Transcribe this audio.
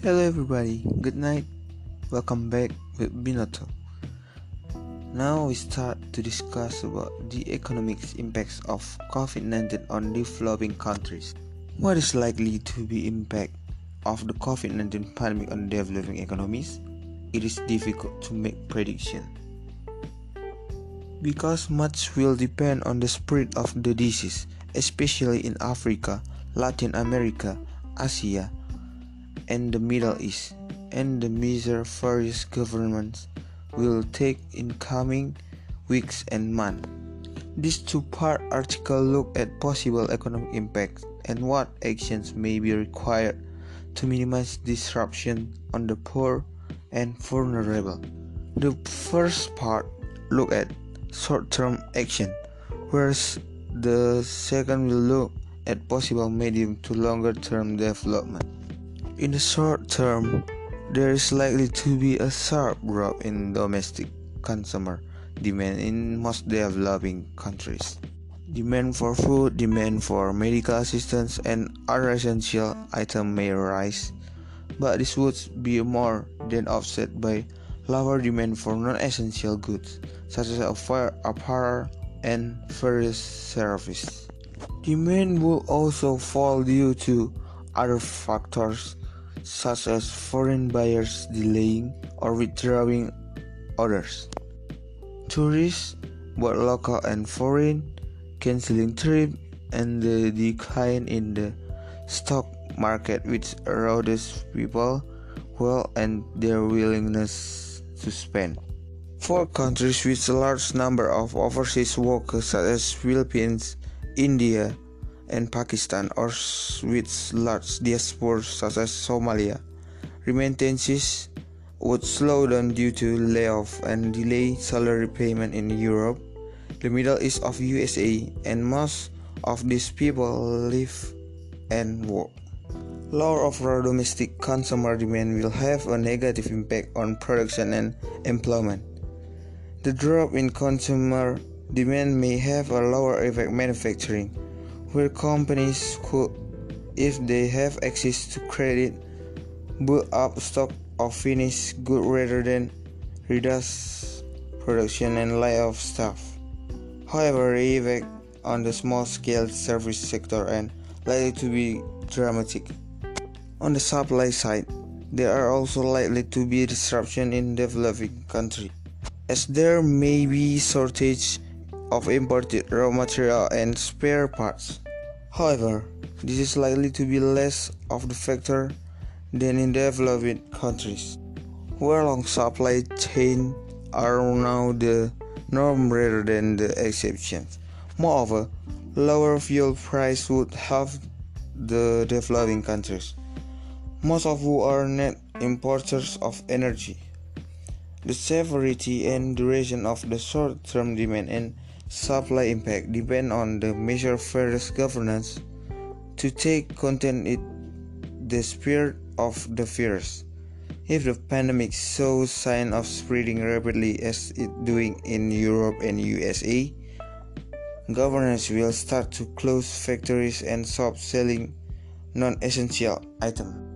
Hello everybody, good night. Welcome back with Binoto. Now we start to discuss about the economic impacts of COVID-19 on developing countries. What is likely to be impact of the COVID-19 pandemic on developing economies? It is difficult to make prediction. Because much will depend on the spread of the disease, especially in Africa, Latin America, Asia, and the Middle East, and the measures various governments will take in coming weeks and months. This two-part article look at possible economic impacts and what actions may be required to minimize disruption on the poor and vulnerable. The first part look at short-term action, whereas the second will look at possible medium to longer term development. In the short term, there is likely to be a sharp drop in domestic consumer demand in most developing countries. Demand for food, demand for medical assistance, and other essential items may rise, but this would be more than offset by lower demand for non-essential goods such as apparel and various services. Demand will also fall due to other factors such as foreign buyers delaying or withdrawing orders. Tourists, both local and foreign, canceling trips, and the decline in the stock market which erodes people well and their willingness to spend. For countries with a large number of overseas workers such as Philippines, India, and Pakistan, or with large diasporas such as Somalia. Remittances would slow down due to layoff and delay salary payment in Europe, the Middle East of USA, and most of these people live and work. Lower overall domestic consumer demand will have a negative impact on production and employment. The drop in consumer demand may have a lower effect manufacturing, where companies could, if they have access to credit, build up stock of finished goods rather than reduce production and lay off staff. However, effect on the small-scale service sector and likely to be dramatic. On the supply side, there are also likely to be disruption in developing countries, as there may be shortage of imported raw material and spare parts. However, this is likely to be less of the factor than in developing countries, where long supply chains are now the norm rather than the exception. Moreover, lower fuel price would help the developing countries, most of who are net importers of energy. The severity and duration of the short-term demand and supply impact depend on the measure various governance to take content in the spirit of the virus. If the pandemic shows signs of spreading rapidly as it doing in Europe and USA, governments will start to close factories and stop selling non-essential items.